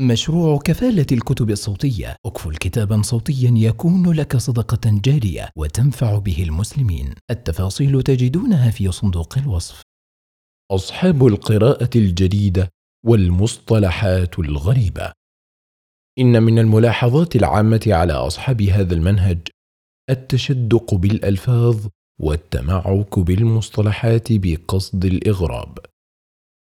مشروع كفالة الكتب الصوتية. اكفل كتابا صوتيا يكون لك صدقة جارية وتنفع به المسلمين. التفاصيل تجدونها في صندوق الوصف. أصحاب القراءة الجديدة والمصطلحات الغريبة. إن من الملاحظات العامة على أصحاب هذا المنهج التشدق بالألفاظ والتمعك بالمصطلحات بقصد الإغراب.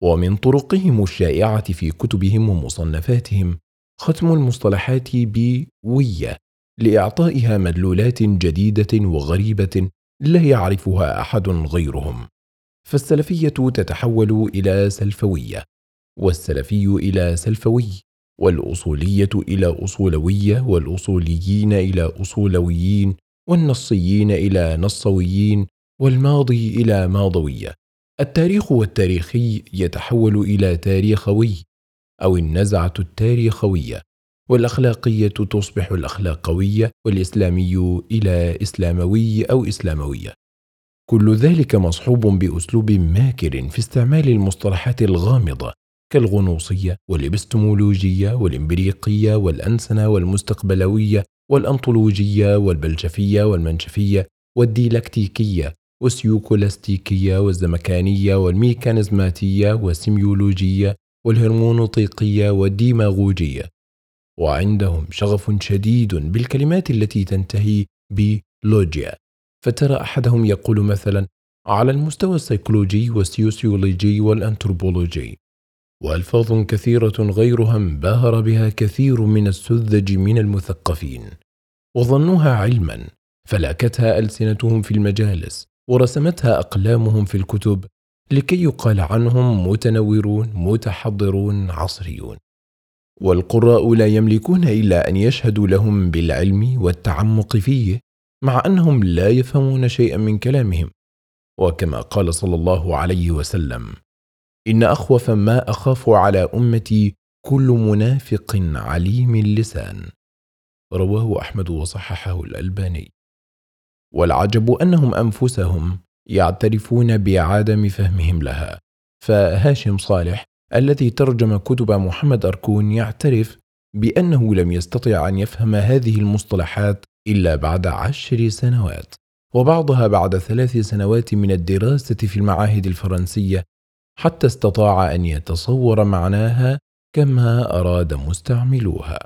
ومن طرقهم الشائعة في كتبهم ومصنفاتهم ختم المصطلحات بوية لإعطائها مدلولات جديدة وغريبة لا يعرفها أحد غيرهم. فالسلفية تتحول إلى سلفوية والسلفي إلى سلفوي والأصولية إلى أصولوية والأصوليين إلى أصولويين والنصيين إلى نصويين والماضي إلى ماضوية. التاريخ والتاريخي يتحول إلى تاريخوي أو النزعة التاريخوية والأخلاقية تصبح الأخلاقوية والإسلامي إلى إسلاموي أو إسلاموية. كل ذلك مصحوب بأسلوب ماكر في استعمال المصطلحات الغامضة كالغنوصية والإبستمولوجية والإمبريقية والأنسنة والمستقبلوية والأنطولوجية والبلشفية والمنشفية والديلكتيكيه والسيوكولاستيكية والزمكانية والميكانيزماتية والسيميولوجية والهرمونوطيقية والديماغوجية. وعندهم شغف شديد بالكلمات التي تنتهي بلوجيا. فترى أحدهم يقول مثلا على المستوى السيكولوجي والسيوسيولوجي والأنثروبولوجي وألفاظ كثيرة غيرها انبهر بها كثير من السذج من المثقفين وظنوها علما فلاكتها ألسنتهم في المجالس ورسمتها أقلامهم في الكتب لكي يقال عنهم متنورون متحضرون عصريون. والقراء لا يملكون إلا أن يشهدوا لهم بالعلم والتعمق فيه مع أنهم لا يفهمون شيئا من كلامهم. وكما قال صلى الله عليه وسلم إن أخوف ما أخاف على أمتي كل منافق عليم اللسان. رواه أحمد وصححه الألباني. والعجب أنهم أنفسهم يعترفون بعدم فهمهم لها. فهاشم صالح الذي ترجم كتب محمد أركون يعترف بأنه لم يستطع أن يفهم هذه المصطلحات إلا بعد عشر سنوات وبعضها بعد ثلاث سنوات من الدراسة في المعاهد الفرنسية حتى استطاع أن يتصور معناها كما أراد مستعملوها.